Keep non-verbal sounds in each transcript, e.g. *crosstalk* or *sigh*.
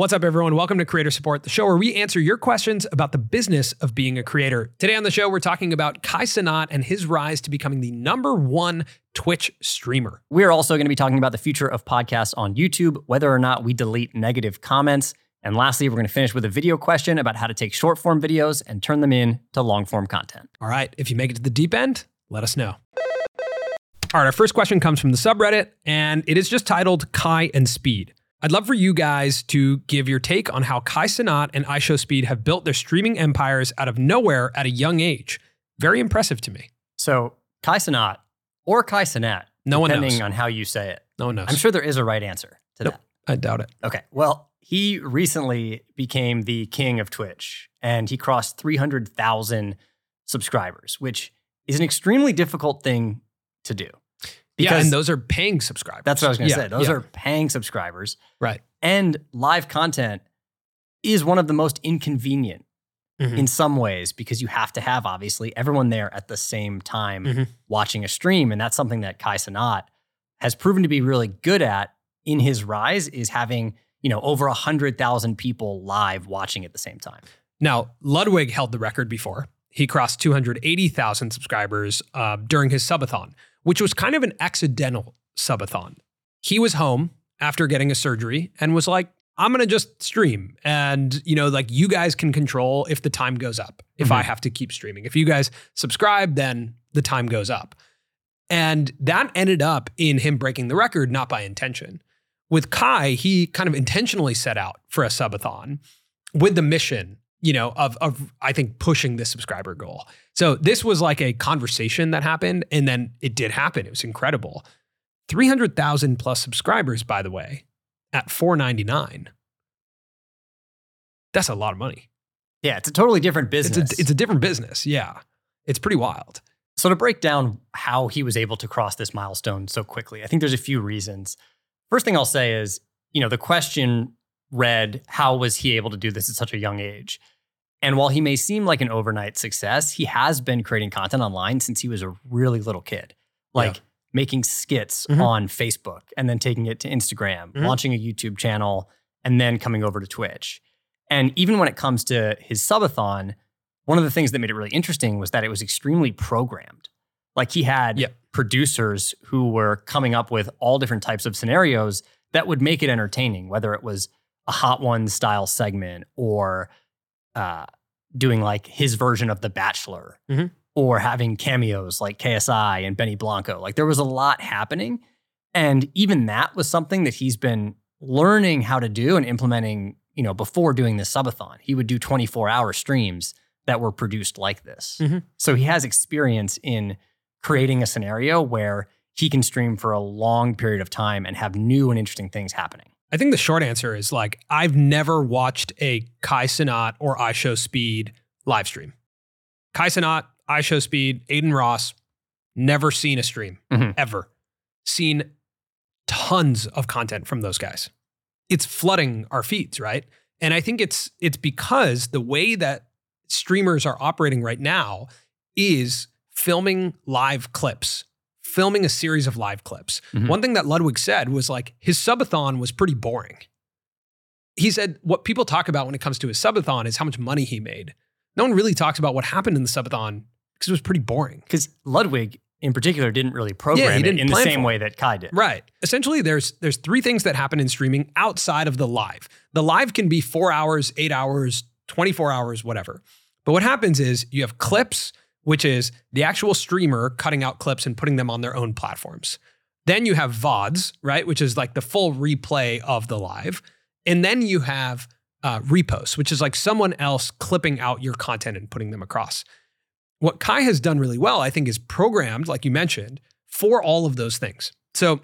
What's up, everyone? Welcome to Creator Support, the show where we answer your questions about the business of being a creator. Today on the show, we're talking about Kai Cenat and his rise to becoming the number one Twitch streamer. We're also going to be talking about the future of podcasts on YouTube, whether or not we delete negative comments. And lastly, we're going to finish with a video question about how to take short form videos and turn them in to long form content. All right, if you make it to the deep end, let us know. All right, our first question comes from the subreddit, and it is just titled Kai and Speed. I'd love for you guys to give your take on how Kai Cenat and IShowSpeed have built their streaming empires out of nowhere at a young age. Very impressive to me. So, Kai Cenat or Kai Cenat, No one depending knows. on how you say it. No one knows. I'm sure there is a right answer to Nope. I doubt it. Okay. Well, he recently became the king of Twitch and he crossed 300,000 subscribers, which is an extremely difficult thing to do. Yeah, and those are paying subscribers. That's what I was going to Yeah, say. Those yeah. are paying subscribers. right. And live content is one of the most inconvenient Mhm. in some ways because you have to have obviously everyone there at the same time Mhm. watching a stream. And that's something that Kai Cenat has proven to be really good at in his rise is having, you know, over a hundred thousand people live watching at the same time. Now, Ludwig held the record before. He crossed 280,000 subscribers uh, during his subathon, which was kind of an accidental subathon. He was home after getting a surgery and was like, I'm going to just stream. And, you know, like you guys can control if the time goes up, if I Mhm. have to keep streaming. If you guys subscribe, then the time goes up. And that ended up in him breaking the record, not by intention. With Kai, he kind of intentionally set out for a subathon with the mission, you know, of of I think pushing the subscriber goal. So this was like a conversation that happened, and then it did happen. It was incredible. Three hundred thousand plus subscribers, by the way, at four ninety nine. That's a lot of money. Yeah, it's a totally different business. It's a, it's a different business. Yeah, it's pretty wild. So to break down how he was able to cross this milestone so quickly, I think there's a few reasons. First thing I'll say is, you know, the question read, how was he able to do this at such a young age? And while he may seem like an overnight success, he has been creating content online since he was a really little kid. Like Yeah. making skits Mhm. on Facebook and then taking it to Instagram, Mhm. launching a YouTube channel, and then coming over to Twitch. And even when it comes to his subathon, one of the things that made it really interesting was that it was extremely programmed. Like he had Yep. producers who were coming up with all different types of scenarios that would make it entertaining, whether it was a Hot One style segment or uh, doing like his version of The Bachelor Mhm. or having cameos like KSI and Benny Blanco. Like there was a lot happening. And even that was something that he's been learning how to do and implementing, you know, before doing this subathon. He would do 24 hour streams that were produced like this. Mhm. So he has experience in creating a scenario where he can stream for a long period of time and have new and interesting things happening. I think the short answer is like I've never watched a Kai Cenat or IShowSpeed live stream. Kai Cenat, IShowSpeed, Adin Ross, never seen a stream Mhm. ever. Seen tons of content from those guys. It's flooding our feeds, right? And I think it's it's because the way that streamers are operating right now is filming live clips, filming a series of live clips. Mhm. One thing that Ludwig said was like his subathon was pretty boring. He said what people talk about when it comes to his subathon is how much money he made. No one really talks about what happened in the subathon because it was pretty boring. Because Ludwig in particular didn't really program Yeah, he it didn't in the same way that Kai did. Right. Essentially, there's there's three things that happen in streaming outside of the live. The live can be four hours, eight hours, 24 hours, whatever. But what happens is you have clips, which is the actual streamer cutting out clips and putting them on their own platforms. Then you have VODs, right, which is like the full replay of the live. And then you have uh, reposts, which is like someone else clipping out your content and putting them across. What Kai has done really well, I think, is programmed, like you mentioned, for all of those things. So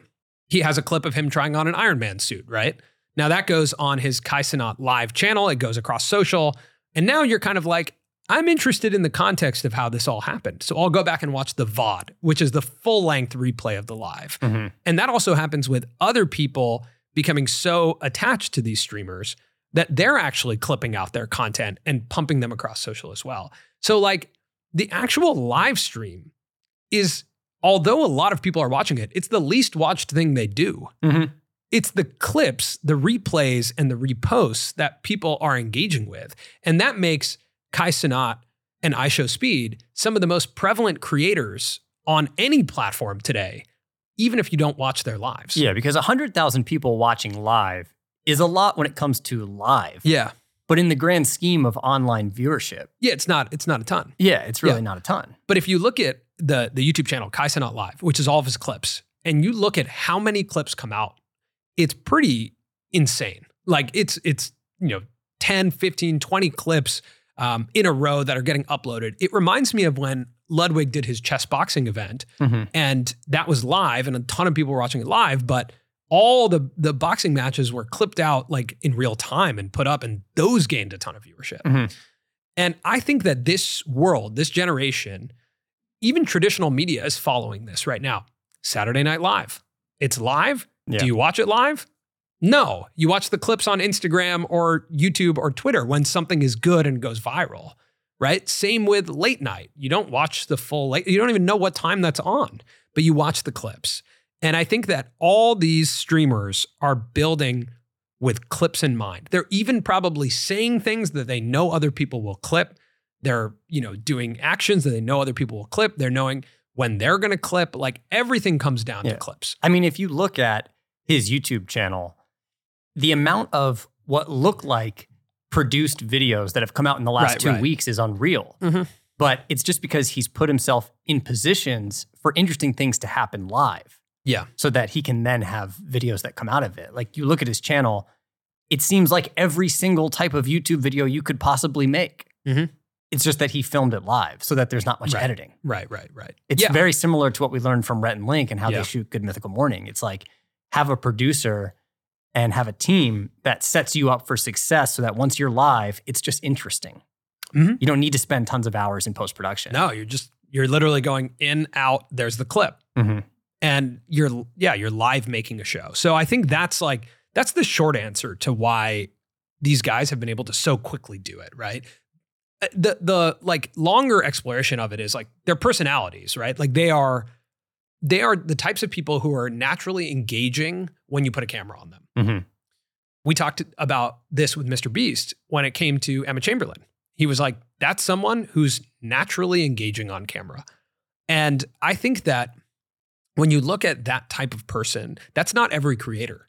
he has a clip of him trying on an Iron Man suit, right? Now that goes on his Kai Cenat live channel. It goes across social. And now you're kind of like, I'm interested in the context of how this all happened. So I'll go back and watch the VOD, which is the full length replay of the live. Mhm. And that also happens with other people becoming so attached to these streamers that they're actually clipping out their content and pumping them across social as well. So, like, the actual live stream is, although a lot of people are watching it, it's the least watched thing they do. Mhm. it's the clips, the replays, and the reposts that people are engaging with. And that makes Kai Cenat and IShowSpeed some of the most prevalent creators on any platform today, even if you don't watch their lives. Yeah, because 100,000 people watching live is a lot when it comes to live. Yeah. But in the grand scheme of online viewership, Yeah, it's not it's not a ton. yeah, it's really Yeah. not a ton. But if you look at the the YouTube channel Kai Cenat Live, which is all of his clips, and you look at how many clips come out, it's pretty insane. Like it's it's you know 10, 15, 20 clips um, in a row that are getting uploaded. It reminds me of when Ludwig did his chess boxing event, and that was live, and a ton of people were watching it live, but all the the boxing matches were clipped out like in real time and put up, and those gained a ton of viewership. Mhm. And I think that this world, this generation, even traditional media is following this right now. Saturday Night Live. It's live. Yeah. Do you watch it live? No. You watch the clips on Instagram or YouTube or Twitter when something is good and goes viral, right? Same with late night. You don't watch the full late, you don't even know what time that's on, but you watch the clips. And I think that all these streamers are building with clips in mind. They're even probably saying things that they know other people will clip. They're, you know, doing actions that they know other people will clip. They're knowing when they're going to clip. Like everything comes down Yeah. to clips. I mean, if you look at his YouTube channel, the amount of what look like produced videos that have come out in the last Right, two right. weeks is unreal. Mhm. But it's just because he's put himself in positions for interesting things to happen live Yeah. so that he can then have videos that come out of it. Like you look at his channel, it seems like every single type of YouTube video you could possibly make. Mhm. It's just that he filmed it live so that there's not much Right. editing. Right, right, right. It's yeah. very similar to what we learned from Rhett and Link and how Yeah. they shoot Good Mythical Morning. It's like have a producer and have a team that sets you up for success so that once you're live, it's just interesting. Mhm. You don't need to spend tons of hours in post production. no, you're just, you're literally going in, out, there's the clip. Mhm. and you're yeah you're live making a show so i think that's like that's the short answer to why these guys have been able to so quickly do it right Uh, the the like longer exploration of it is like their personalities right like they are they are the types of people who are naturally engaging when you put a camera on them Mhm. we talked about this with MrBeast when it came to emma chamberlain he was like that's someone who's naturally engaging on camera and i think that when you look at that type of person, that's not every creator.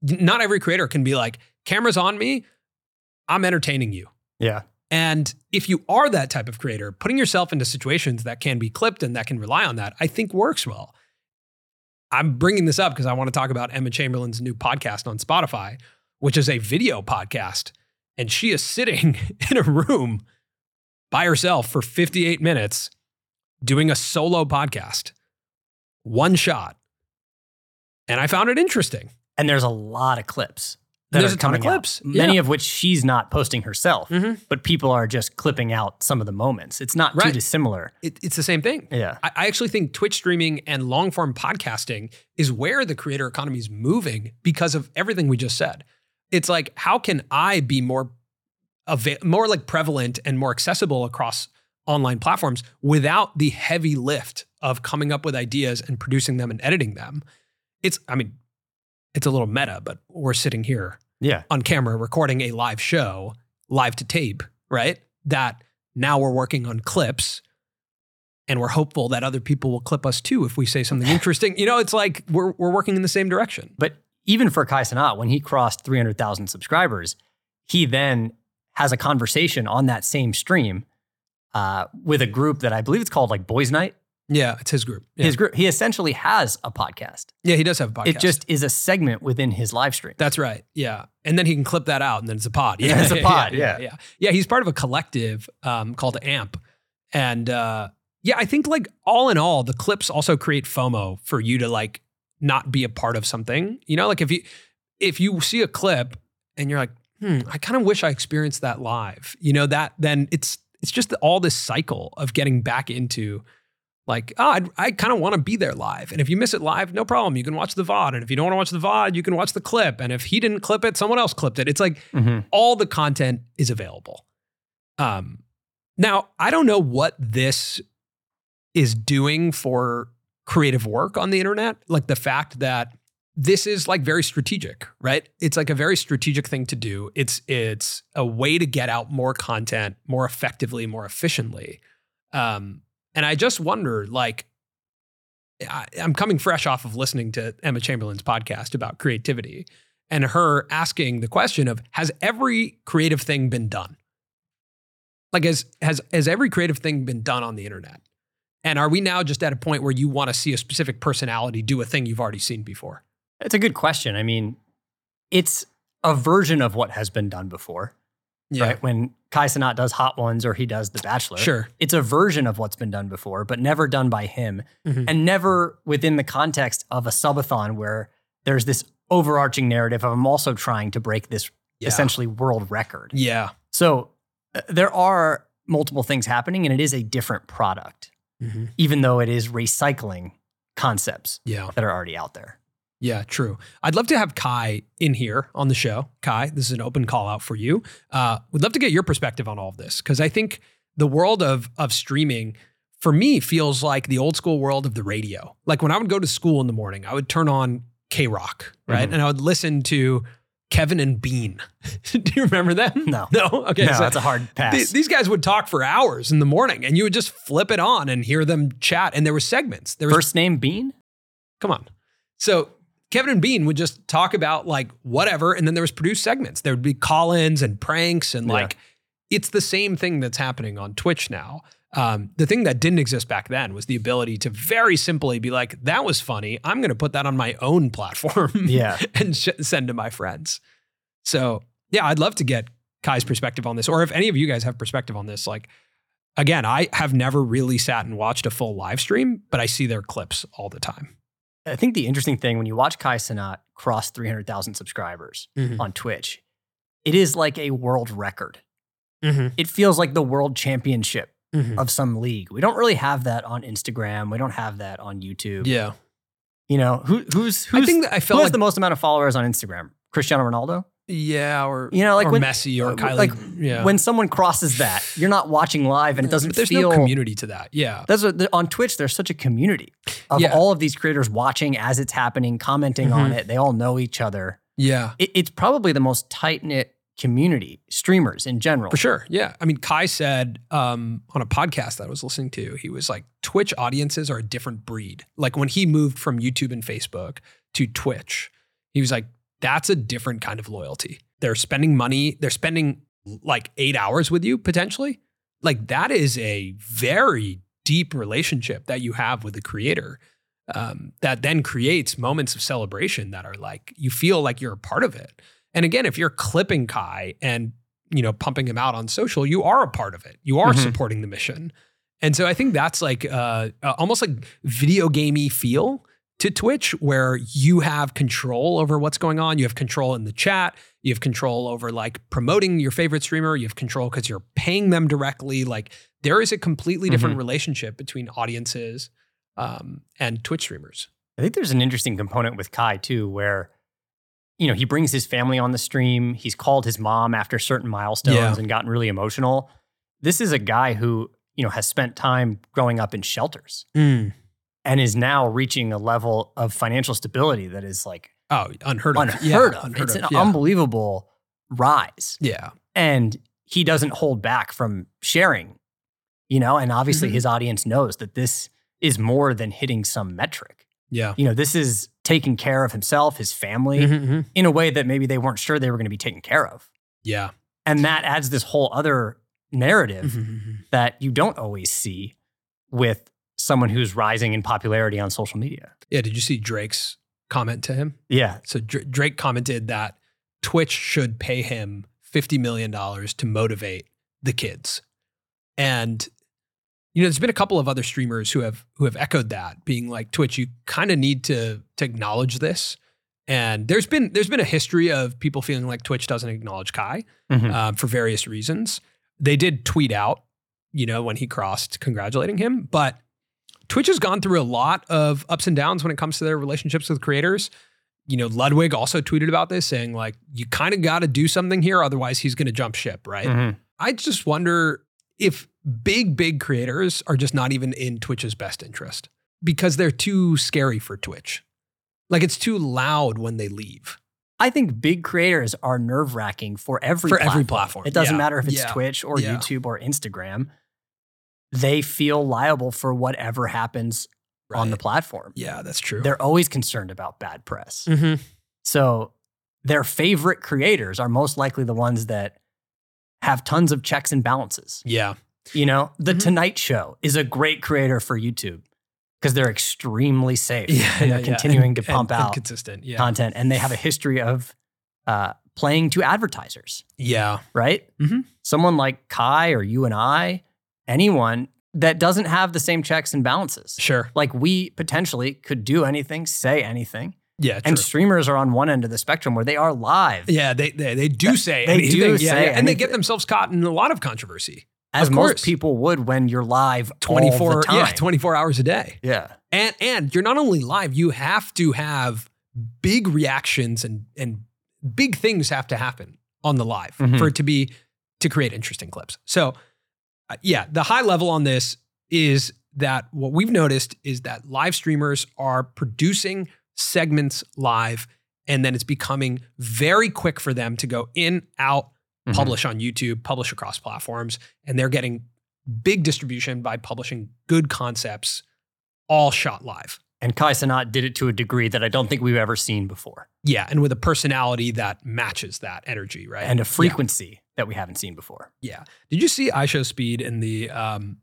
Not every creator can be like, cameras on me, I'm entertaining you. Yeah. And if you are that type of creator, putting yourself into situations that can be clipped and that can rely on that, I think works well. I'm bringing this up because I want to talk about Emma Chamberlain's new podcast on Spotify, which is a video podcast. And she is sitting *laughs* in a room by herself for 58 minutes doing a solo podcast, one shot. And I found it interesting. And there's a lot of clips. There's a ton of coming out. clips. Many Yeah. of which she's not posting herself, Mhm. but people are just clipping out some of the moments. It's not too dissimilar. It, it's the same thing. Yeah. I, I actually think Twitch streaming and long form podcasting is where the creator economy is moving because of everything we just said. It's like, how can I be more, ava- more like prevalent and more accessible across online platforms without the heavy lift of coming up with ideas and producing them and editing them? It's, I mean, it's a little meta, but we're sitting here Yeah. on camera recording a live show, live to tape, right? That now we're working on clips and we're hopeful that other people will clip us too if we say something *laughs* interesting. You know, it's like we're, we're working in the same direction. But even for Kai Cenat, when he crossed 300,000 subscribers, he then has a conversation on that same stream uh, with a group that I believe it's called like Boys Night. Yeah, it's his group. Yeah, His group, he essentially has a podcast. yeah he does have a podcast. It just is a segment within his live stream. That's right. Yeah. And then he can clip that out and then it's a pod. Yeah, it's a *laughs* pod, Yeah. yeah. Yeah. Yeah. He's part of a collective um, called AMP. And uh, yeah, I think like all in all, the clips also create FOMO for you to like not be a part of something. You know, like if you if you see a clip and you're like, hmm, I kind of wish I experienced that live, you know, that then it's it's just all this cycle of getting back into like, oh, I'd, I kind of want to be there live. And if you miss it live, no problem. You can watch the VOD. And if you don't want to watch the VOD, you can watch the clip. And if he didn't clip it, someone else clipped it. It's like Mhm. all the content is available. Um, now, I don't know what this is doing for creative work on the internet. Like the fact that this is like very strategic, right? It's like a very strategic thing to do. It's it's a way to get out more content more effectively, more efficiently. Um, and I just wonder, like, I, I'm coming fresh off of listening to Emma Chamberlain's podcast about creativity and her asking the question of has every creative thing been done? Like, has has has every creative thing been done on the internet? And are we now just at a point where you want to see a specific personality do a thing you've already seen before? It's a good question. I mean, it's a version of what has been done before. Right. When Kai Cenat does Hot Ones or he does The Bachelor. Sure. It's a version of what's been done before, but never done by him. Mhm. And never within the context of a subathon where there's this overarching narrative of I'm also trying to break this Yeah. essentially world record. Yeah. So uh, there are multiple things happening and it is a different product, even though it is recycling concepts Yeah. that are already out there. Yeah, true. I'd love to have Kai in here on the show. Kai, this is an open call out for you. Uh, would love to get your perspective on all of this because I think the world of of streaming for me feels like the old school world of the radio. Like when I would go to school in the morning, I would turn on KROQ, right, Mhm. and I would listen to Kevin and Bean. *laughs* Do you remember them? No. *laughs* no. Okay, no, so- that's a hard pass. Th- These guys would talk for hours in the morning, and you would just flip it on and hear them chat. And there were segments. There was First name Bean? Come on. So Kevin and Bean would just talk about like whatever, and then there was produced segments. There would be call-ins and pranks, and Yeah. like it's the same thing that's happening on Twitch now. Um, the thing that didn't exist back then was the ability to very simply be like, "That was funny. I'm going to put that on my own platform, *laughs* Yeah. and sh- send to my friends." So yeah, I'd love to get Kai's perspective on this, or if any of you guys have perspective on this, like. Again, I have never really sat and watched a full live stream, but I see their clips all the time. I think the interesting thing when you watch Kai Cenat cross 300,000 subscribers Mhm. on Twitch, it is like a world record. Mm-hmm. It feels like the world championship Mhm. of some league. We don't really have that on Instagram. We don't have that on YouTube. Yeah. You know, who, who's who's I think I who has like the most amount of followers on Instagram? Cristiano Ronaldo? Yeah, or You know, like or when- Messi or uh, Kylie. like yeah, When someone crosses that, you're not watching live and it doesn't But there's feel no community to that. Yeah, That's what, on Twitch. There's such a community of Yeah. all of these creators watching as it's happening, commenting on Mhm. it. They all know each other. yeah, It, it's probably the most tight knit community. Streamers in general, for sure. Yeah, I mean, Kai said um, on a podcast that I was listening to, he was like, Twitch audiences are a different breed. Like when he moved from YouTube and Facebook to Twitch, he was like, that's a different kind of loyalty. They're spending money. They're spending like eight hours with you potentially. Like that is a very deep relationship that you have with the creator. um, that then creates moments of celebration that are like you feel like you're a part of it. And again, if you're clipping Kai and you know pumping him out on social, you are a part of it. You are Mhm. supporting the mission. And so I think that's like uh, uh, almost like video gamey feel to Twitch, where you have control over what's going on. You have control in the chat. You have control over like promoting your favorite streamer. You have control because you're paying them directly. Like there is a completely different relationship between audiences um, and Twitch streamers. I think there's an interesting component with Kai too, where you know he brings his family on the stream. He's called his mom after certain milestones Yeah. and gotten really emotional. This is a guy who you know has spent time growing up in shelters and is now reaching a level of financial stability that is like Oh, unheard of. unheard Yeah, of. unheard it's of. an yeah. unbelievable rise, yeah. and he doesn't hold back from sharing. You know, and obviously Mhm. his audience knows that this is more than hitting some metric. Yeah. You know, this is taking care of himself, his family, Mhm, mhm. in a way that maybe they weren't sure they were going to be taken care of. Yeah. And that adds this whole other narrative Mhm, mhm. that you don't always see with someone who's rising in popularity on social media. Yeah. Did you see Drake's comment to him? Yeah. So Dr- Drake commented that Twitch should pay him $50 million to motivate the kids. And you know, there's been a couple of other streamers who have who have echoed that, being like, Twitch, you kind of need to to acknowledge this. And there's been there's been a history of people feeling like Twitch doesn't acknowledge Kai Mhm. um, for various reasons. They did tweet out, you know, when he crossed, congratulating him. But Twitch has gone through a lot of ups and downs when it comes to their relationships with creators. You know, Ludwig also tweeted about this, saying like, you kind of got to do something here, otherwise he's going to jump ship, right? Mhm. I just wonder if big, big creators are just not even in Twitch's best interest because they're too scary for Twitch. Like it's too loud when they leave. I think big creators are nerve wracking for every For platform. every platform. It doesn't Yeah. matter if it's Yeah. Twitch or Yeah. YouTube or Instagram. They feel liable for whatever happens on the platform. Yeah, that's true. They're always concerned about bad press. Mhm. So their favorite creators are most likely the ones that have tons of checks and balances. Yeah. You know, The Mhm. Tonight Show is a great creator for YouTube because they're extremely safe Yeah. and they're yeah. continuing *laughs* And- to pump and- and out consistent. Yeah. content and they have a history of uh, playing to advertisers, yeah. right? Mhm. Someone like Kai or you and I, anyone that doesn't have the same checks and balances. Sure. Like we potentially could do anything, say anything. Yeah. True. And streamers are on one end of the spectrum where they are live. yeah. They, they they do say They do yeah, say yeah. and they get themselves caught in a lot of controversy. as Of most course. people would when you're live 24 all the time. yeah 24 hours a day yeah. and and you're not only live you have to have big reactions and and big things have to happen on the live Mhm. for it to be to create interesting clips so yeah the high level on this is that what we've noticed is that live streamers are producing segments live and then it's becoming very quick for them to go in out Mhm. publish on YouTube, publish across platforms, and they're getting big distribution by publishing good concepts, all shot live. And Kai Cenat did it to a degree that I don't think we've ever seen before. Yeah, and with a personality that matches that energy, right? And a Yeah, frequency that we haven't seen before. Yeah. Did you see IShowSpeed in the um,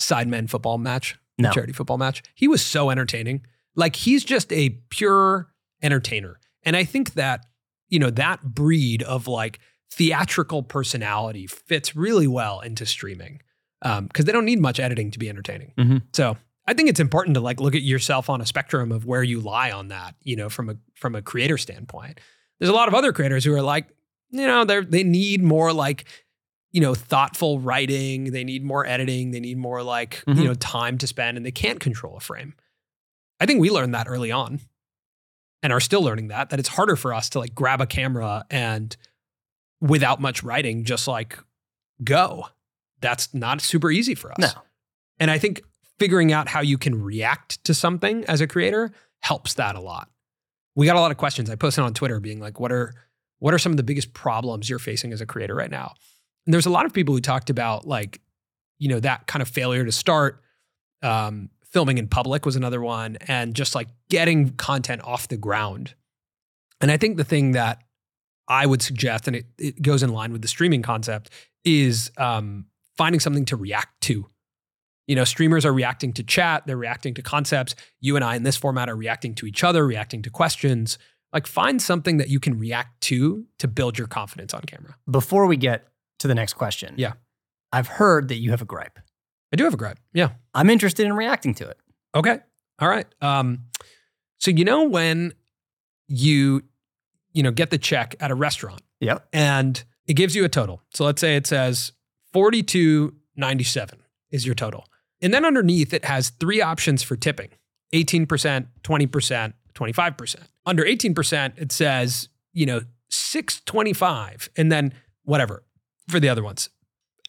Sidemen football match, the No. charity football match? He was so entertaining. Like he's just a pure entertainer, and I think that you know that breed of like theatrical personality fits really well into streaming because they don't need much editing to be entertaining. Mhm. So I think it's important to like look at yourself on a spectrum of where you lie on that. You know, from a from a creator standpoint. There's a lot of other creators who are like, you know, they they need more like you know thoughtful writing. They need more editing. They need more like Mhm. you know time to spend, and they can't control a frame. I think we learned that early on and are still learning that that it's harder for us to like grab a camera and without much writing just like go that's not super easy for us No. and i think figuring out how you can react to something as a creator helps that a lot. We got a lot of questions. I posted on twitter being like what are what are some of the biggest problems you're facing as a creator right now? And there's a lot of people who talked about like you know that kind of failure to start um, filming in public was another one and just like getting content off the ground. And i think the thing that i would suggest and it, it goes in line with the streaming concept is um, finding something to react to you know streamers are reacting to chat they're reacting to concepts you and i in this format are reacting to each other reacting to questions like find something that you can react to to build your confidence on camera Before we get to the next question, Yeah. I've heard that you have a gripe. i do have a gripe yeah I'm interested in reacting to it. Okay. All right. Um, so you know when you you know get the check at a restaurant Yeah. and it gives you a total. So let's say it says 42.97 is your total. And then underneath it has three options for tipping. 18%, 20%, 25%. Under 18% it says, you know, 625 and then whatever for the other ones.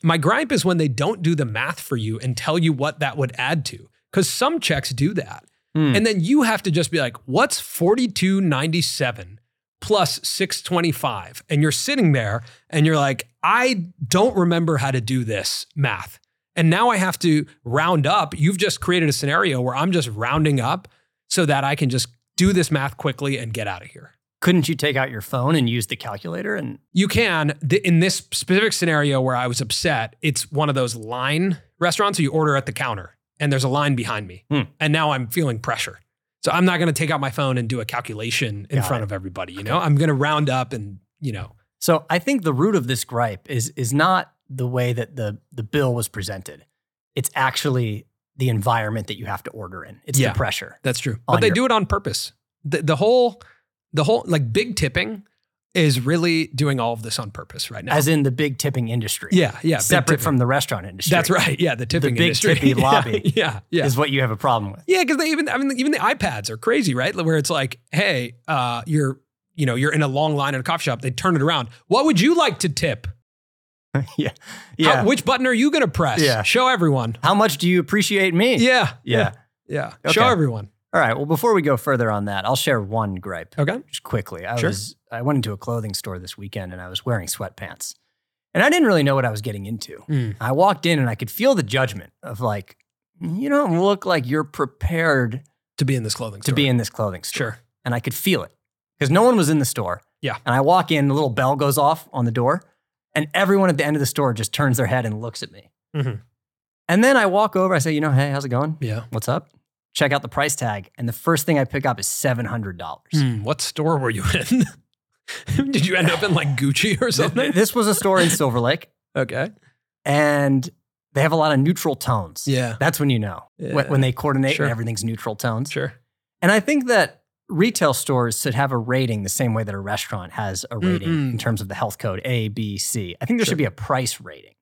My gripe is when they don't do the math for you and tell you what that would add to. Cuz some checks do that. Hmm. And then you have to just be like, what's 4297 plus 625? And you're sitting there and you're like, I don't remember how to do this math. And now I have to round up. You've just created a scenario where I'm just rounding up so that I can just do this math quickly and get out of here. Couldn't you take out your phone and use the calculator? And You can, in this specific scenario where I was upset, it's one of those line restaurants where you order at the counter and there's a line behind me. Hmm. And now I'm feeling pressure. So I'm not going to take out my phone and do a calculation in Got front it. of everybody. You know, I'm going to round up and, you know, so I think the root of this gripe is is not the way that the the bill was presented. It's actually the environment that you have to order in. It's Yeah. the pressure. that's true. But they your- do it on purpose. The, the whole, the whole, like big tipping is really doing all of this on purpose right now. As in the big tipping industry. yeah, yeah. Separate from the restaurant industry. That's right. Yeah. The tipping big industry. tippy *laughs* lobby Yeah. Yeah. Is what you have a problem with. Yeah, because they even I mean even the iPads are crazy, right? Where it's like, hey, uh, you're you know you're in a long line at a coffee shop. They turn it around. What would you like to tip? *laughs* yeah. How- which button are you going to press? Yeah. Show everyone. How much do you appreciate me? Yeah. Yeah. Yeah. Okay. Show everyone. All right. Well, before we go further on that, I'll share one gripe Okay. just quickly. I Sure. was I went into a clothing store this weekend and I was wearing sweatpants. And I didn't really know what I was getting into. Mm. I walked in and I could feel the judgment of like, you don't look like you're prepared To be in this clothing to be in this clothing store. Sure. And I could feel it because no one was in the store. Yeah. And I walk in, the little bell goes off on the door, and everyone at the end of the store just turns their head and looks at me. Mhm. And then I walk over, I say, you know, hey, how's it going? Yeah. What's up? Check out the price tag. And the first thing I pick up is $700. Hmm, what store were you in? *laughs* Did you end up in like Gucci or something? This was a store in Silver Lake, Okay. and they have a lot of neutral tones. Yeah. That's when you know when, Yeah. when they coordinate Sure. and everything's neutral tones. Sure. And I think that retail stores should have a rating the same way that a restaurant has a rating Mm-mm. in terms of the health code A, B, C. I think there Sure. should be a price rating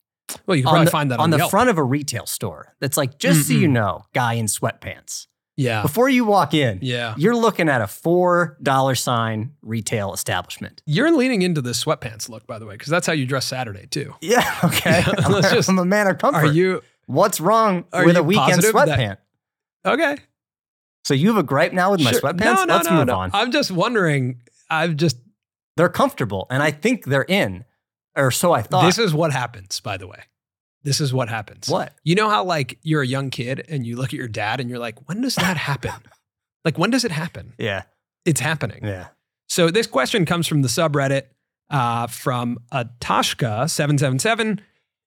Well, you can probably the, find that on on, the Yelp. front of a retail store. That's like, just so you know, guy in sweatpants. Yeah. Before you walk in, Yeah. you're looking at a four dollar sign retail establishment. You're leaning into the sweatpants look, by the way, because that's how you dress Saturday too. Yeah, *laughs* okay. Yeah, I'm, just- *laughs* I'm a man of comfort. Are you What's wrong with a weekend positive that- okay? So you have a gripe now with my Sure. sweatpants? No, no, Let's no, move no. on. I'm just wondering. I'm just They're comfortable, and I think they're in, or so I thought. this is what happens. By the way, this is what happens. what? You know how like you're a young kid and you look at your dad and you're like, when does that happen? *laughs* like when does it happen? Yeah, It's happening. yeah. So this question comes from the subreddit uh, from Atashka777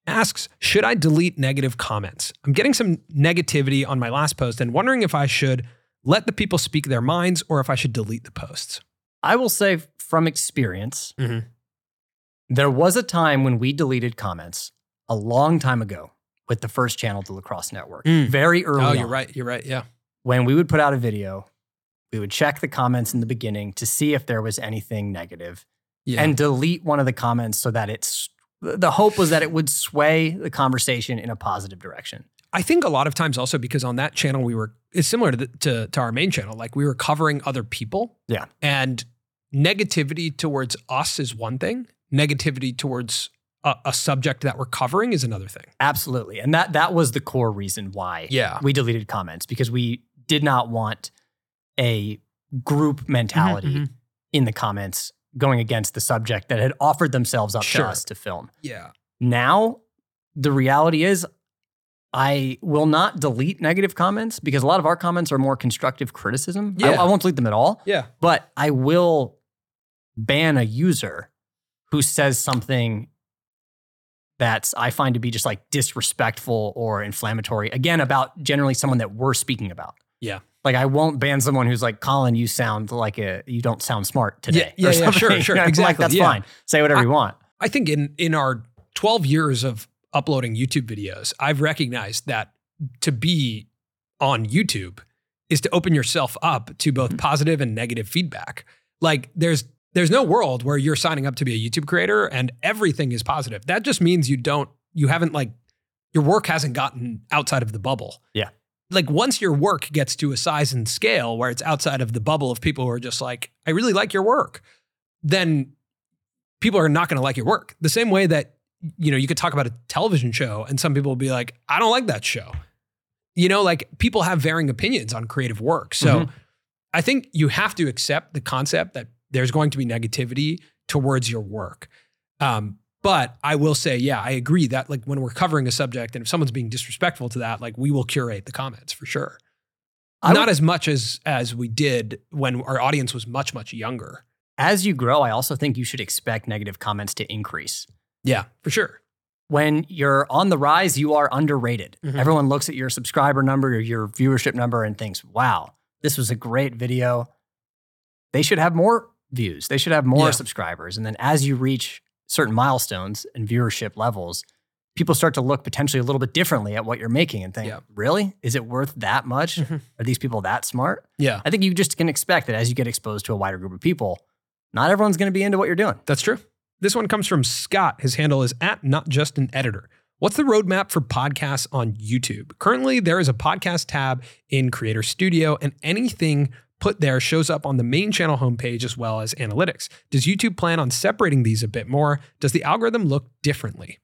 asks, should I delete negative comments? I'm getting some negativity on my last post and wondering if I should let the people speak their minds or if I should delete the posts. I will say from experience, Mhm. there was a time when we deleted comments a long time ago with the first channel, the Lacrosse Network. Mm. Very early. Oh, you're on. right. You're right. Yeah. When we would put out a video, we would check the comments in the beginning to see if there was anything negative Yeah. and delete one of the comments so that it's the hope was that it would sway the conversation in a positive direction. I think a lot of times also because on that channel we were it's similar to, the, to to our main channel like we were covering other people. Yeah. And negativity towards us is one thing. Negativity towards a, a subject that we're covering is another thing. Absolutely. And that that was the core reason why Yeah. we deleted comments because we did not want a group mentality mhm. in the comments going against the subject that had offered themselves up Sure. to us to film. Yeah. Now, the reality is I will not delete negative comments because a lot of our comments are more constructive criticism. I- Yeah. I won't delete them at all, Yeah. but I will ban a user who says something that's I find to be just like disrespectful or inflammatory. Again, about generally someone that we're speaking about. Yeah. Like I won't ban someone who's like, Colin, you sound like a you don't sound smart today. yeah, or yeah, sure, *laughs* sure, I'm Like, exactly, that's yeah. fine. Say whatever I- you want. I think in in our 12 years of uploading YouTube videos, I've recognized that to be on YouTube is to open yourself up to both mm-hmm. positive and negative feedback. Like there's there's no world where you're signing up to be a YouTube creator and everything is positive. That just means you don't you haven't like your work hasn't gotten outside of the bubble. Yeah. Like once your work gets to a size and scale where it's outside of the bubble of people who are just like, I really like your work, then people are not going to like your work. The same way that you know you could talk about a television show and some people will be like, I don't like that show. You know, like people have varying opinions on creative work. So Mhm. I think you have to accept the concept that there's going to be negativity towards your work. Um, but I will say, yeah, I agree that like when we're covering a subject and if someone's being disrespectful to that, like we will curate the comments for sure. I Not would- as much as as we did when our audience was much much younger. As you grow, I also think you should expect negative comments to increase. Yeah, for sure. When you're on the rise, you are underrated. Mhm. Everyone looks at your subscriber number or your viewership number and thinks, wow, this was a great video. They should have more views, they should have more Yeah. subscribers. And then as you reach certain milestones and viewership levels, people start to look potentially a little bit differently at what you're making and think, Yeah. really? Is it worth that much? Mhm. Are these people that smart? Yeah, I think you just can expect that as you get exposed to a wider group of people, not everyone's going to be into what you're doing. that's true. This one comes from Scott. His handle is at not just an editor. What's the roadmap for podcasts on YouTube? Currently, there is a podcast tab in Creator Studio, and anything put there shows up on the main channel homepage as well as analytics. Does YouTube plan on separating these a bit more? Does the algorithm look differently?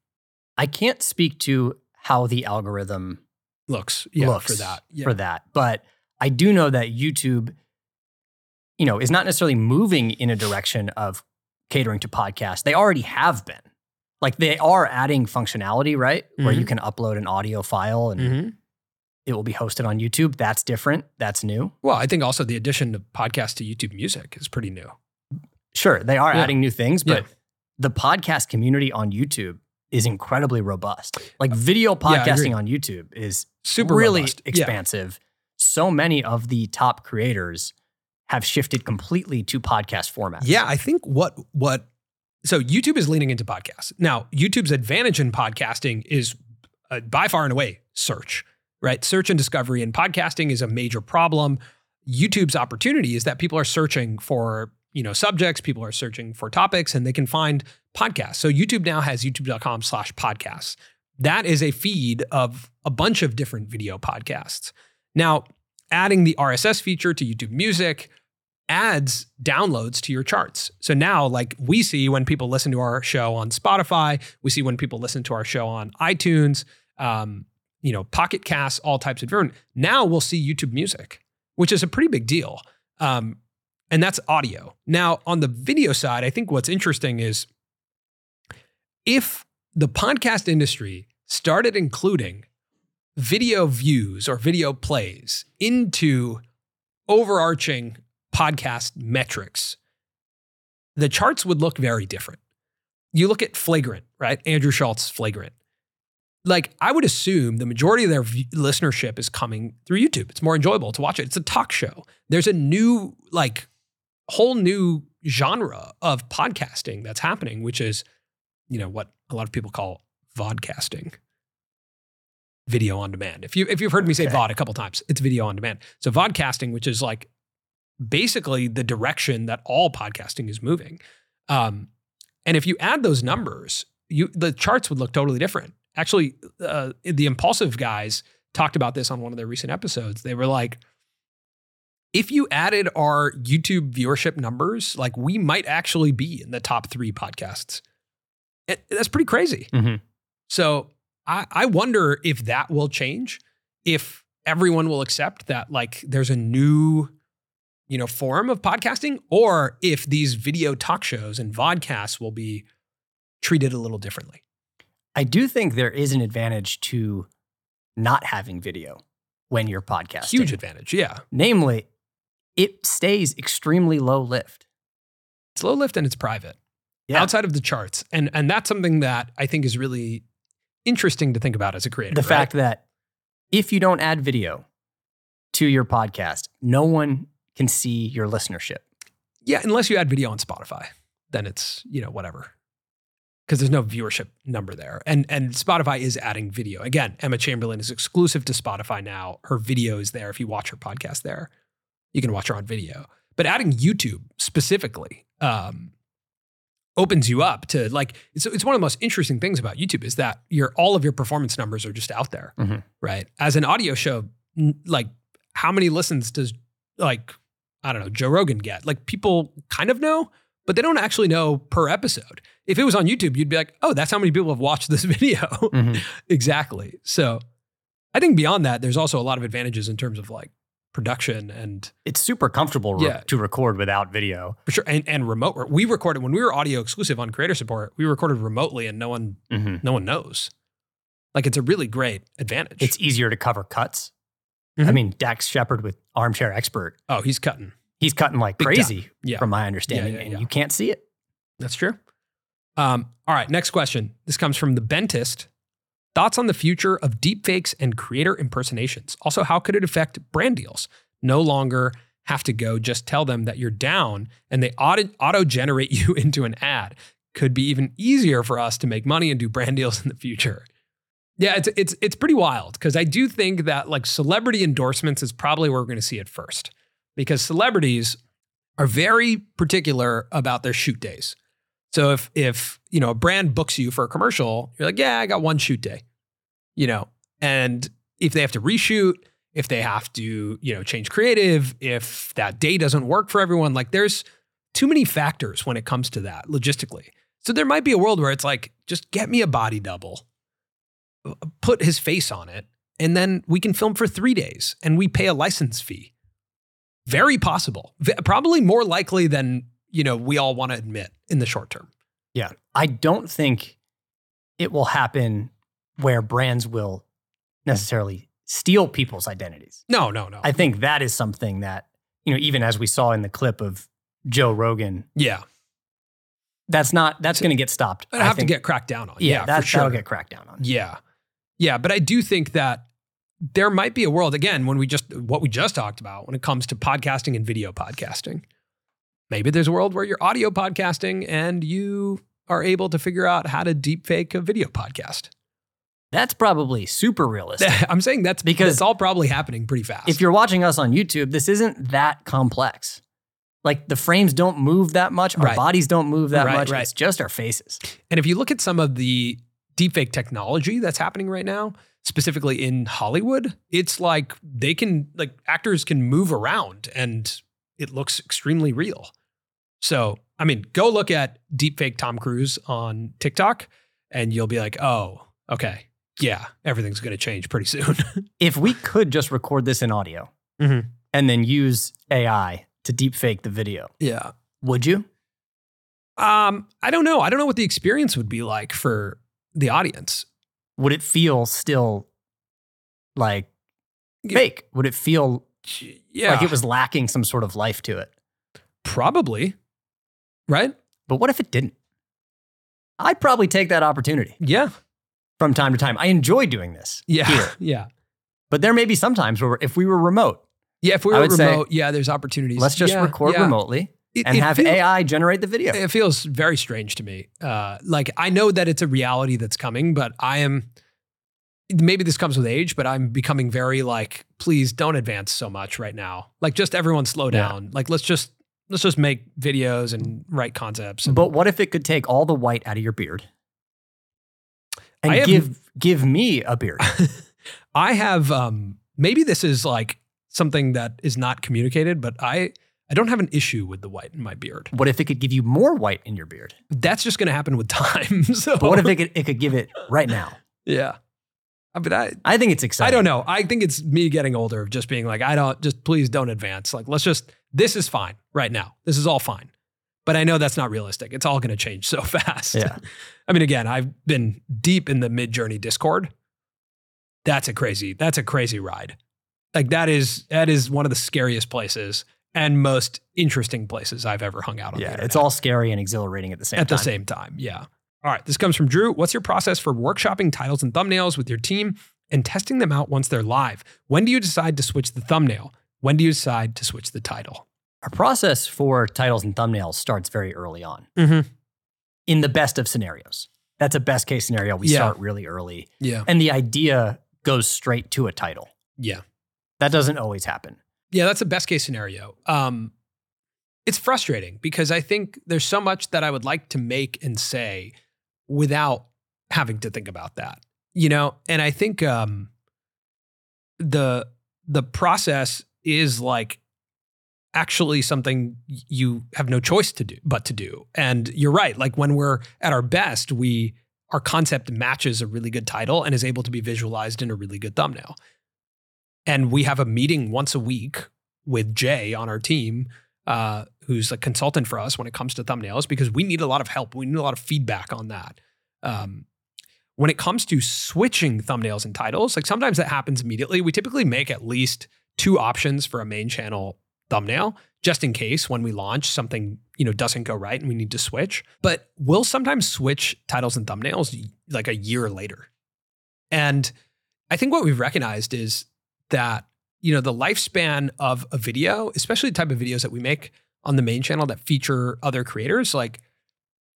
I can't speak to how the algorithm Looks, yeah, looks for that. Yeah. for that, but I do know that YouTube, you know, is not necessarily moving in a direction of catering to podcasts. They already have been. Like they are adding functionality, right? Where you Mhm. can upload an audio file and Mm-hmm. it will be hosted on YouTube. That's different. That's new. Well, I think also the addition of podcasts to YouTube Music is pretty new. Sure, they are Yeah. adding new things, Yeah. but the podcast community on YouTube is incredibly robust. Like video Yeah, podcasting on YouTube is Super really robust. Yeah. expansive. So many of the top creators have shifted completely to podcast format. Yeah, I think what what so YouTube is leaning into podcasts. Now, YouTube's advantage in podcasting is uh, by far and away search, right? Search and discovery in podcasting is a major problem. YouTube's opportunity is that people are searching for, you know, subjects, people are searching for topics and they can find podcasts. So YouTube now has youtube.com slash podcasts. That is a feed of a bunch of different video podcasts. Now, adding the RSS feature to YouTube Music, adds downloads to your charts. So now, like we see when people listen to our show on Spotify, we see when people listen to our show on iTunes, um, you know, Pocket Casts, all types of different. Now we'll see YouTube Music, which is a pretty big deal. Um, and that's audio. Now, on the video side, I think what's interesting is if the podcast industry started including video views or video plays into overarching podcast metrics, the charts would look very different. You look at Flagrant, right? Andrew Schulz, Flagrant. Like, I would assume the majority of their v- listenership is coming through YouTube. It's more enjoyable to watch it. It's a talk show. There's a new, like, whole new genre of podcasting that's happening, which is, you know, what a lot of people call vodcasting video on demand. If you if you've heard me say Okay. VOD a couple times, it's video on demand. So vodcasting, which is like basically the direction that all podcasting is moving. Um, and if you add those numbers, you the charts would look totally different. Actually, uh, the Impaulsive guys talked about this on one of their recent episodes. They were like, if you added our YouTube viewership numbers, like we might actually be in the top three podcasts. It- that's pretty crazy. Mhm. So I, I wonder if that will change, if everyone will accept that like there's a new, you know, form of podcasting, or if these video talk shows and vodcasts will be treated a little differently. I do think there is an advantage to not having video when you're podcasting. Huge advantage. Yeah. Namely, it stays extremely low lift. It's low lift and it's private. Yeah. Outside of the charts. And and that's something that I think is really interesting to think about as a creator. the right? fact that if you don't add video to your podcast, no one can see your listenership. Yeah, unless you add video on Spotify, then it's, you know, whatever. Because there's no viewership number there. And and Spotify is adding video. Again, Emma Chamberlain is exclusive to Spotify now. Her video is there. If you watch her podcast there, you can watch her on video. But adding YouTube specifically um, opens you up to like it's, it's one of the most interesting things about YouTube is that your all of your performance numbers are just out there, Mhm. right? As an audio show, like how many listens does like I don't know Joe Rogan get? Like people kind of know, but they don't actually know per episode. If it was on YouTube, you'd be like, oh, that's how many people have watched this *laughs* video. exactly. So I think beyond that, there's also a lot of advantages in terms of like production and It's super comfortable re- Yeah. to record without video. for sure and, and remote. We recorded when we were audio exclusive on creator support. We recorded remotely, and no one Mhm. no one knows. Like it's a really great advantage. It's easier to cover cuts. I Mhm. mean, Dax Shepard with Armchair Expert, oh, he's cutting. he's cutting like Big time. crazy, Yeah. from my understanding, yeah, and yeah. you can't see it. That's true. Um, all right, next question. This comes from the Bentist. Thoughts on the future of deepfakes and creator impersonations? Also, how could it affect brand deals? No longer have to go just tell them that you're down and they auto generate *laughs* you into an ad. Could be even easier for us to make money and do brand deals in the future. Yeah, it's it's it's pretty wild because I do think that like celebrity endorsements is probably where we're going to see it first because celebrities are very particular about their shoot days. So if if you know a brand books you for a commercial, you're like, yeah, I got one shoot day, you know, and if they have to reshoot, if they have to you know change creative, if that day doesn't work for everyone, like there's too many factors when it comes to that logistically. So there might be a world where it's like, just get me a body double, put his face on it, and then we can film for three days and we pay a license fee. Very possible. Probably more likely than you know we all want to admit in the short term. Yeah. I don't think it will happen where brands will necessarily steal people's identities. No, no, no. I think that is something that, you know, even as we saw in the clip of Joe Rogan, yeah, that's not that's going to get stopped. I have think- to get cracked down on. yeah, Yeah, that, for sure. that'll get cracked down on. Yeah. Yeah. But I do think that there might be a world, again, when we just, what we just talked about when it comes to podcasting and video podcasting. Maybe there's a world where you're audio podcasting and you are able to figure out how to deepfake a video podcast. That's probably super realistic. *laughs* I'm saying that's Because- it's all probably happening pretty fast. if you're watching us on YouTube, this isn't that complex. Like the frames don't move that much, our Right. bodies don't move that Right, much. right. It's just our faces. and if you look at some of the deepfake technology that's happening right now, specifically in Hollywood, it's like they can, like actors can move around and it looks extremely real. So, I mean, go look at deepfake Tom Cruise on TikTok and you'll be like, oh, okay. Yeah, everything's going to change pretty soon. *laughs* If we could just record this in audio Mhm. and then use AI to deepfake the video, yeah. would you? Um, I don't know. I don't know what the experience would be like for the audience. Would it feel still like Yeah. fake? Would it feel Yeah. like it was lacking some sort of life to it? probably. Right? But what if it didn't? I'd probably take that opportunity Yeah. from time to time. I enjoy doing this Yeah. here, *laughs* Yeah. but there may be some times where if we were remote, Yeah, if we were would say, remote, yeah, there's opportunities. let's just Yeah, record yeah. remotely It- and it have feels- AI generate the video. It feels very strange to me. Uh, like I know that it's a reality that's coming, but I am. Maybe this comes with age, but I'm becoming very like, please don't advance so much right now. Like, just everyone slow Yeah. down. Like, let's just let's just make videos and write concepts. And, But what if it could take all the white out of your beard and have- give give me a beard? *laughs* I have um, maybe this is like something that is not communicated, but I I don't have an issue with the white in my beard. what if it could give you more white in your beard? That's just going to happen with *laughs* time. so, But what if it could, it could give it right now? *laughs* Yeah. Uh, I mean, I, I think it's exciting. I don't know. I think it's me getting older of just being like, I don't, just please don't advance. Like, let's just, this is fine right now. This is all fine. But I know that's not realistic. It's all going to change so *laughs* fast. Yeah. I mean, again, I've been deep in the Midjourney Discord. That's a crazy, that's a crazy ride. Like that is, that is one of the scariest places and most interesting places I've ever hung out on. Yeah, it's all scary and exhilarating at the same at time. the same time. Yeah. All right. This comes from Drew. What's your process for workshopping titles and thumbnails with your team and testing them out once they're live? When do you decide to switch the thumbnail? When do you decide to switch the title? Our process for titles and thumbnails starts very early on. Mm-hmm. In the best of scenarios, that's a best case scenario. We Yeah. start really early, Yeah. and the idea goes straight to a title. Yeah. That doesn't always happen. Yeah. That's a best case scenario. Um, it's frustrating because I think there's so much that I would like to make and say without having to think about that, you know? And I think um, the the process is like actually something you have no choice to do but to do. And you're right. Like when we're at our best, we our concept matches a really good title and is able to be visualized in a really good thumbnail. And we have a meeting once a week with Jay on our team, uh, who's a consultant for us when it comes to thumbnails, because we need a lot of help. We need a lot of feedback on that. Um, when it comes to switching thumbnails and titles, like sometimes that happens immediately. We typically make at least two options for a main channel thumbnail, just in case when we launch something you know doesn't go right and we need to switch. But we'll sometimes switch titles and thumbnails like a year later. And I think what we've recognized is that you know the lifespan of a video, especially the type of videos that we make on the main channel that feature other creators, like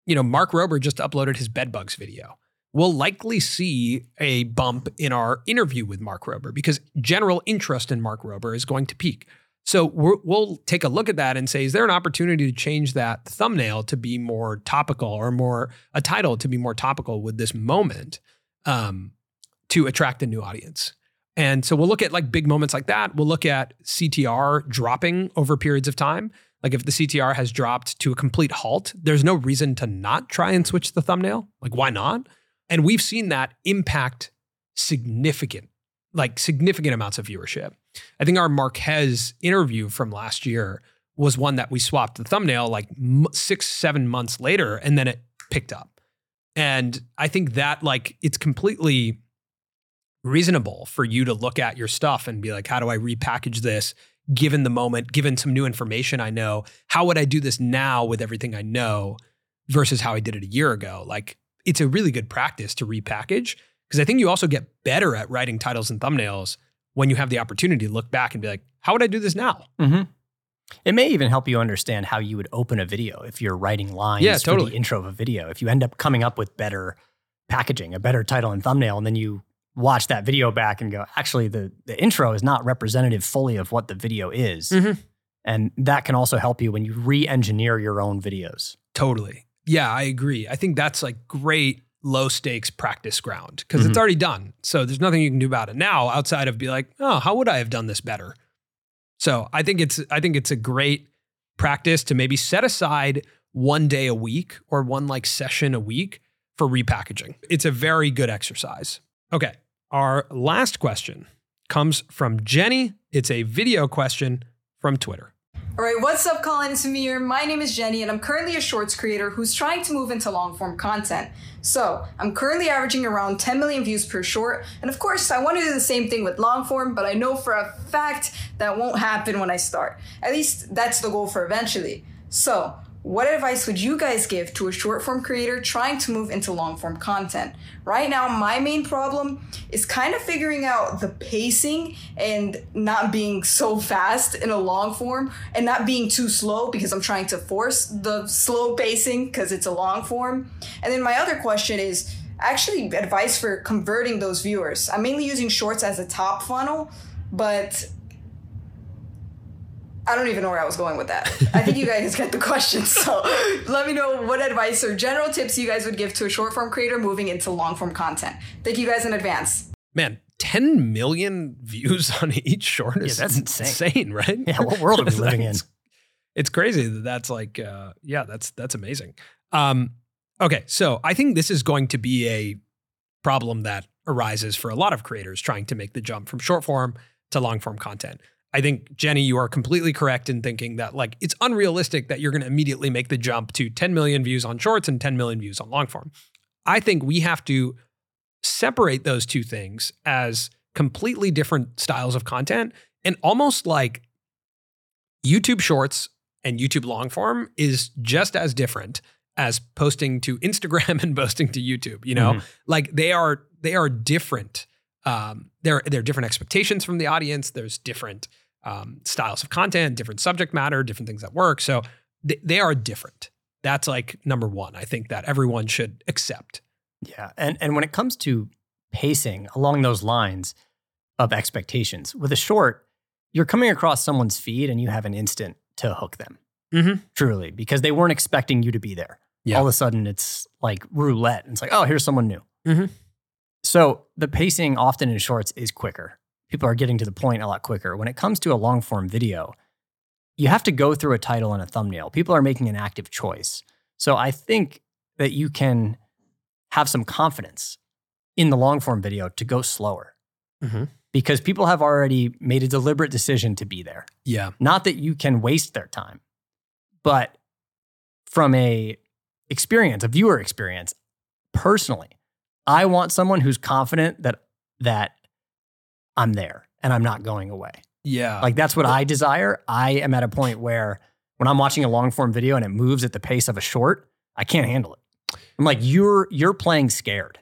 you know Mark Rober just uploaded his bedbugs video. We'll likely see a bump in our interview with Mark Rober because general interest in Mark Rober is going to peak. So we're, we'll take a look at that and say, is there an opportunity to change that thumbnail to be more topical or more a title to be more topical with this moment um, to attract a new audience? And so we'll look at like big moments like that. We'll look at CTR dropping over periods of time. Like if the CTR has dropped to a complete halt, there's no reason to not try and switch the thumbnail. Like why not? And we've seen that impact significant, like significant amounts of viewership. I think our Marques interview from last year was one that we swapped the thumbnail like six, seven months later, and then it picked up. And I think that like it's completely reasonable for you to look at your stuff and be like, how do I repackage this given the moment, given some new information I know? How would I do this now with everything I know versus how I did it a year ago? Like, it's a really good practice to repackage because I think you also get better at writing titles and thumbnails when you have the opportunity to look back and be like, how would I do this now? Mm-hmm. It may even help you understand how you would open a video if you're writing lines Yeah, for the intro of a video. If you end up coming up with better packaging, a better title and thumbnail, and then you watch that video back and go, actually, the, the intro is not representative fully of what the video is. Mhm. And that can also help you when you re engineer your own videos. Totally. Yeah, I agree. I think that's like great low stakes practice ground because it's Mhm. already done. So there's nothing you can do about it now outside of be like, oh, how would I have done this better? So I think it's I think it's a great practice to maybe set aside one day a week or one like session a week for repackaging. It's a very good exercise. Okay. Our last question comes from Jenny. It's a video question from Twitter. All right, what's up, Colin and Samir? My name is Jenny, and I'm currently a shorts creator who's trying to move into long form content. So, I'm currently averaging around 10 million views per short, and of course, I want to do the same thing with long form, but I know for a fact that won't happen when I start. At least that's the goal for eventually. So, what advice would you guys give to a short form creator trying to move into long form content? Right now, my main problem is kind of figuring out the pacing and not being so fast in a long form and not being too slow because I'm trying to force the slow pacing because it's a long form. And then my other question is actually advice for converting those viewers. I'm mainly using shorts as a top funnel, but I don't even know where I was going with that. I think you *laughs* guys get the question. So let me know what advice or general tips you guys would give to a short form creator moving into long form content. Thank you guys in advance. Man, 10 million views on each short is that's insane. insane, right? Yeah, what world are we *laughs* living in? It's- *laughs* It's crazy that that's like, uh, yeah, that's that's amazing. Um, okay, so I think this is going to be a problem that arises for a lot of creators trying to make the jump from short form to long form content. I think Jenny, you are completely correct in thinking that like it's unrealistic that you're going to immediately make the jump to 10 million views on shorts and 10 million views on long form. I think we have to separate those two things as completely different styles of content and almost like YouTube shorts and YouTube long form is just as different as posting to Instagram *laughs* and posting to YouTube, you know? Mhm. Like they are they are different. Um there there are different expectations from the audience, there's different um, styles of content, different subject matter, different things that work. So they, they are different. That's like number 1. I think that everyone should accept. Yeah. And and when it comes to pacing along those lines of expectations, with a short, you're coming across someone's feed and you have an instant to hook them. Mhm. Truly, because they weren't expecting you to be there. Yeah. All of a sudden it's like roulette. And it's like, oh, here's someone new. Mhm. So the pacing often in shorts is quicker. People are getting to the point a lot quicker. When it comes to a long form video, you have to go through a title and a thumbnail. People are making an active choice. So I think that you can have some confidence in the long form video to go slower Mhm. because people have already made a deliberate decision to be there. Yeah. Not that you can waste their time, but from a experience, a viewer experience, personally, I want someone who's confident that that I'm there and I'm not going away. Yeah. Like that's what I desire. I am at a point where when I'm watching a long form video and it moves at the pace of a short, I can't handle it. I'm like, you're you're playing scared.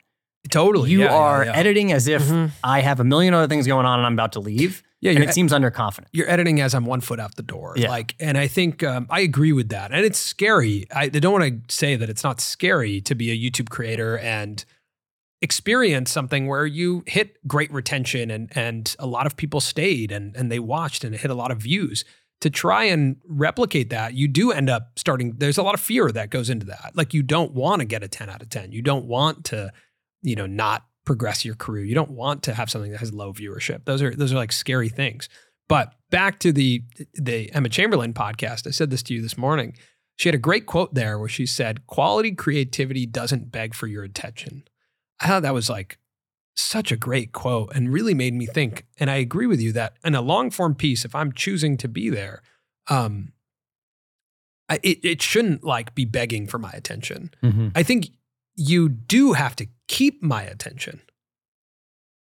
totally. You Yeah, yeah, are yeah. editing as if Mhm. I have a million other things going on and I'm about to leave. Yeah, and you're, it seems underconfident. you're editing as I'm one foot out the door. Yeah. Like, and I think um, I agree with that. And it's scary. I, I don't want to say that it's not scary to be a YouTube creator and experience something where you hit great retention and and a lot of people stayed and and they watched and it hit a lot of views. To try and replicate that, you do end up starting. There's a lot of fear that goes into that. Like you don't want to get a 10 out of 10. You don't want to, you know, not progress your career. You don't want to have something that has low viewership. Those are those are like scary things. But back to the the Emma Chamberlain podcast, I said this to you this morning. She had a great quote there where she said, "Quality creativity doesn't beg for your attention." I thought that was like such a great quote and really made me think. And I agree with you that in a long form piece, if I'm choosing to be there, um, I, it, it shouldn't like be begging for my attention. Mhm. I think you do have to keep my attention.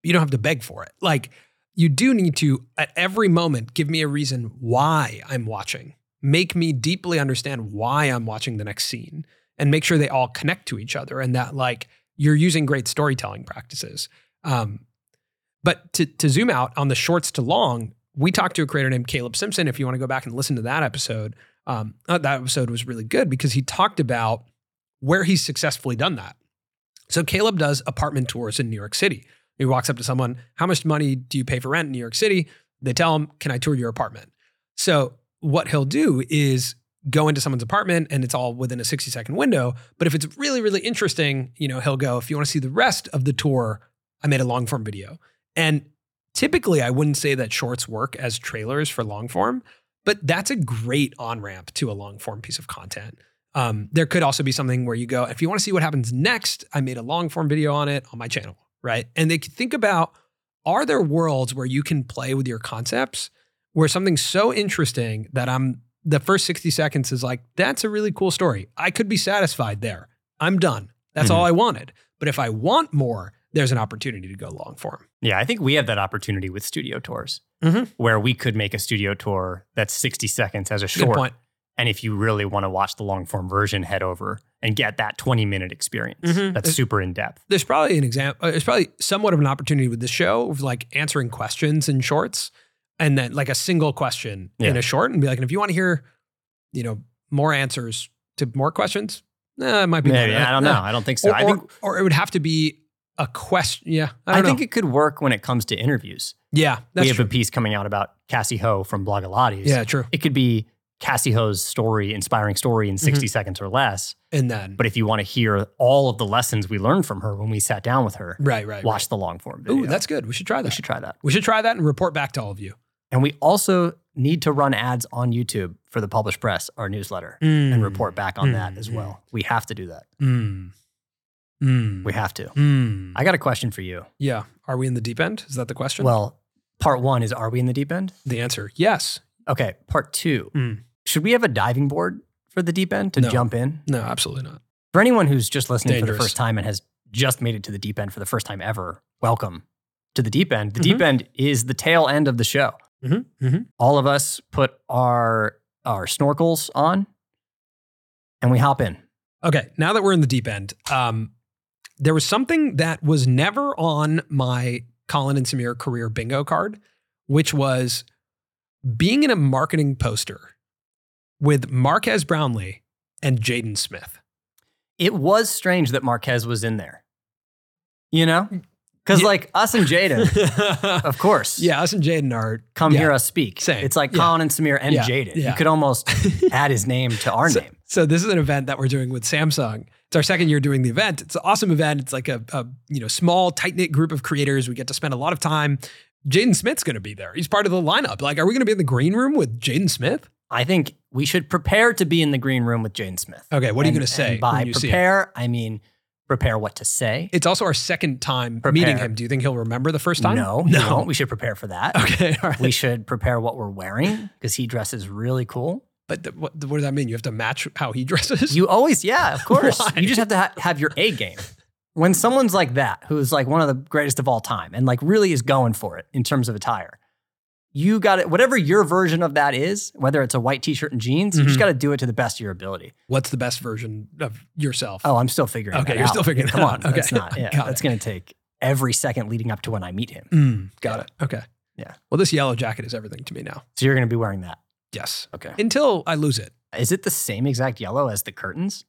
You don't have to beg for it. Like you do need to, at every moment, give me a reason why I'm watching. Make me deeply understand why I'm watching the next scene and make sure they all connect to each other and that like you're using great storytelling practices. Um, but to, to zoom out on the shorts to long, we talked to a creator named Caleb Simpson. If you want to go back and listen to that episode, um, uh, that episode was really good because he talked about where he's successfully done that. So Caleb does apartment tours in New York City. He walks up to someone, how much money do you pay for rent in New York City? They tell him, can I tour your apartment? So what he'll do is go into someone's apartment and it's all within a 60 second window. But if it's really, really interesting, you know, he'll go, if you want to see the rest of the tour, I made a long form video. And typically I wouldn't say that shorts work as trailers for long form, but that's a great on ramp to a long form piece of content. Um, there could also be something where you go, if you want to see what happens next, I made a long form video on it on my channel, right? And they could think about are there worlds where you can play with your concepts where something's so interesting that I'm the first 60 seconds is like, that's a really cool story. I could be satisfied there. I'm done. That's all I wanted. But if I want more, there's an opportunity to go long form. Yeah, I think we have that opportunity with studio tours Mhm. where we could make a studio tour that's 60 seconds as a short. point. And if you really want to watch the long form version, head over and get that 20 minute experience. Mhm. That's super in depth. There's probably an example. There's probably somewhat of an opportunity with this show of like answering questions in shorts, and then like a single question in a short, and be like, and if you want to hear, you know, more answers to more questions, eh, it might be. Maybe. better. I don't know. I don't think so. Or, I think or, or it would have to be a question. Yeah, I, I, think know. it could work when it comes to interviews. yeah, that's we have true. a piece coming out about Cassie Ho from Blogilates. yeah, true. It could be Cassie Ho's story, inspiring story in 60 Mm-hmm. seconds or less. And then, But if you want to hear all of the lessons we learned from her when we sat down with her, right, right, watch the long form video. Ooh, that's good. We should try that. we should try that. We should try that and report back to all of you. And we also need to run ads on YouTube for the Published Press, our newsletter, and report back on that as Mm. well. We have to do that. Mm. Mm. We have to. Mm. I got a question for you. Yeah. Are we in the deep end? Is that the question? Well, part one is Are we in the deep end? the answer, yes. Okay. Part two Mm. Should we have a diving board for the deep end to No. jump in? No, absolutely not. For anyone who's just listening for the first time and has just made it to the deep end for the first time ever, welcome to the deep end. The Mhm. deep end is the tail end of the show. Mm-hmm. Mm-hmm. All of us put our our snorkels on and we hop in. Okay. Now that we're in the deep end, um, there was something that was never on my Colin and Samir career bingo card, which was being in a marketing poster with Marques Brownlee and Jaden Smith. It was strange that Marques was in there. You know? Because Yeah. like us and Jaden, *laughs* of course, yeah, us and Jaden are come yeah. hear us speak. Same. It's like Yeah. Colin and Samir and. Jaden. You could almost *laughs* add his name to our so, name. So this is an event that we're doing with Samsung. It's our second year doing the event. It's an awesome event. It's like a, a you know small, tight knit group of creators. We get to spend a lot of time. Jaden Smith's going to be there. He's part of the lineup. Like, are we going to be in the green room with Jaden Smith? I think we should prepare to be in the green room with Jaden Smith. Okay, what are you going to say and by when you see him? prepare, I mean prepare what to say. It's also our second time Prepare. meeting him. Do you think he'll remember the first time? No, no. We should prepare for that. *laughs* Okay, right. We should prepare what we're wearing because he dresses really cool. but th- what, what does that mean? You have to match how he *laughs* dresses. You always, yeah, of course. You just have to ha- have your A game. When someone's like that, who's like one of the greatest of all time and like really is going for it in terms of attire, you got it. Whatever your version of that is, whether it's a white t-shirt and jeans, you just Mhm. got to do it to the best of your ability. What's the best version of yourself? Oh, I'm still figuring. Out. Okay, you're out. still figuring it Come on, that's Okay. not. *laughs* Yeah, Got that's going to take every second leading up to when I meet him. Mm, got Yeah. it. Okay. Yeah. Well, this yellow jacket is everything to me now. So you're going to be wearing that. Yes. Okay. Until I lose it. Is it the same exact yellow as the curtains?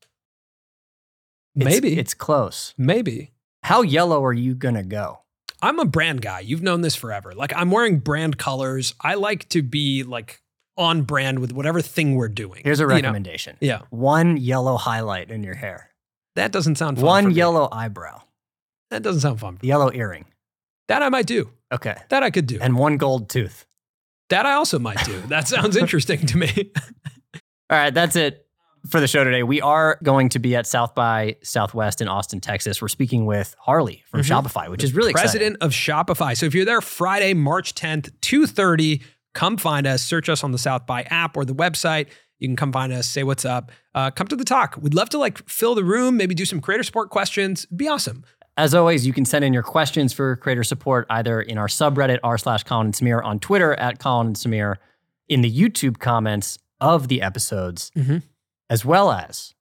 It's- Maybe. it's close. Maybe. How yellow are you going to go? I'm a brand guy. You've known this forever. Like I'm wearing brand colors. I like to be like on brand with whatever thing we're doing. Here's a You know? recommendation. Yeah. One yellow highlight in your hair. That doesn't sound fun. One yellow eyebrow. That doesn't sound fun. Yellow earring. That I might do. Okay. That I could do. And one gold tooth. that I also might do. That sounds *laughs* interesting to me. *laughs* All right, that's it. For the show today. We are going to be at South by Southwest in Austin, Texas. We're speaking with Harley from Mhm. Shopify, which is really President of Shopify. So if you're there Friday, March 10th, 2:30, come find us. Search us on the South by app or the website. You can come find us, say what's up. Uh, come to the talk. We'd love to like fill the room, maybe do some creator support questions. It'd be awesome. As always, you can send in your questions for creator support either in our subreddit r slash Colin and Samir, on Twitter at Colin and Samir, in the YouTube comments of the episodes, Mhm. As well as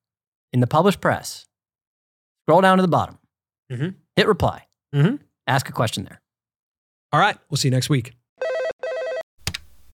in the published press. Scroll down to the bottom, Mhm. hit reply, Mhm. ask a question there. All right. We'll see you next week.